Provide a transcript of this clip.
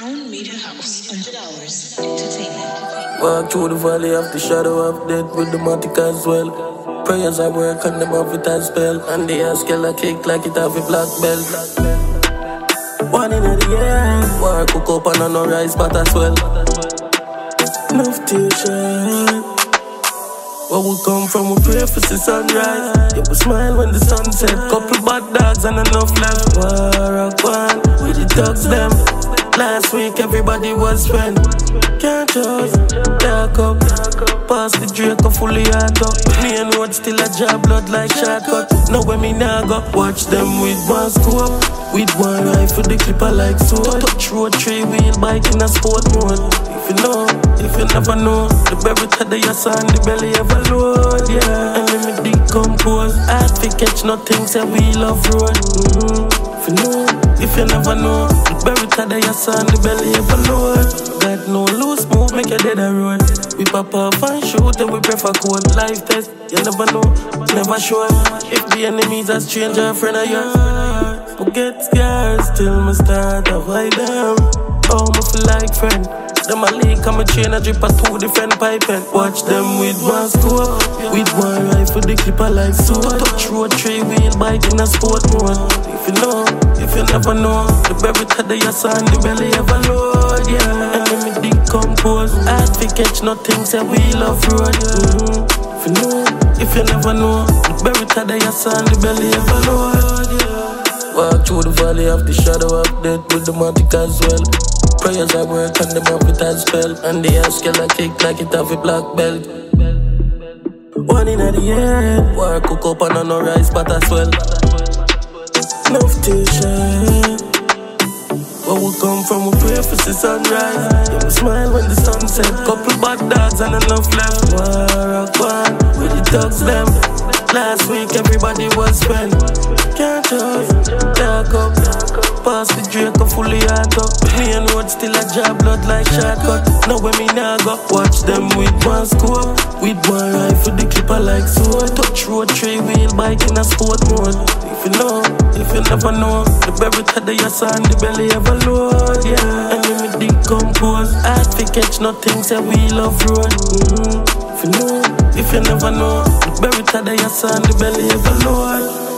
Crown Media House, 100 hours entertainment. Walk through the valley of the shadow of death with the matic as well. Prayers I work and them have it as spell. And the ass I kick like it have a black belt. One in the air, war cook up and on no rice but as well. Enough t-shirt. Where we come from, we pray for the sunrise. Yeah, we smile when the sun set. Couple bad dogs and enough left. War one, we the dogs them. Last week everybody was friend. Can't trust, dark up. Pass the Draco fully hard up. Me and road still a job, blood like shortcut. Now when me nah go, watch them with one scope. With one rifle, the clipper like sword. Touch road, three wheel bike in a sport mode. If you know, if you never know, the berry tada your son, the belly ever load, yeah. And let me decompose. I to catch nothing, say we love road. Mm-hmm. If you know, if you never know, berry tada your son, the belly ever load. Got no loose move, make you dead a road. We pop up and shoot, and we prefer code. Life test, you never know, never sure. If the enemy's a stranger, friend of yours. Forget scars, till me start avoid them. Oh, my feel like friend. Them a leak, I'm a chain, a drip a two different pipe and watch them with one scope. With one rifle, the clipper like so. I touch road, three wheel bike in a sport mode. If you know, if you never know, the berry tada your son, the belly ever load, yeah. Me decompose. I had to catch nothing, say we love road. Mm-hmm. If you know, if you never know, the berry tada your son, the belly ever load, yeah. Walk through the valley of the shadow of death with the matic as well. Prayers I work and them have it as spell. And the ass I kick like it have a black belt. One in the air, war cook up and no rice but as well. Enough. Where we come from, we pray for the sunrise. We smile when the sun set. Couple bad dogs and enough left. War one, with the dogs them. Last week everybody was spent. Can't trust, dark up. Pass the Draco fully hard up. Me and road still a job, blood like shortcut. Now when me nah go, watch them with one scope. With one rifle, the clipper like sword. Touch road, three wheel bike in a sport mode. If you know, if you never know, the berry tada your son, the belly ever load, yeah. And when me decompose, I to catch nothing, say we love road. Mm-hmm. If you know, if you never know, the berry tada your son, the belly ever load.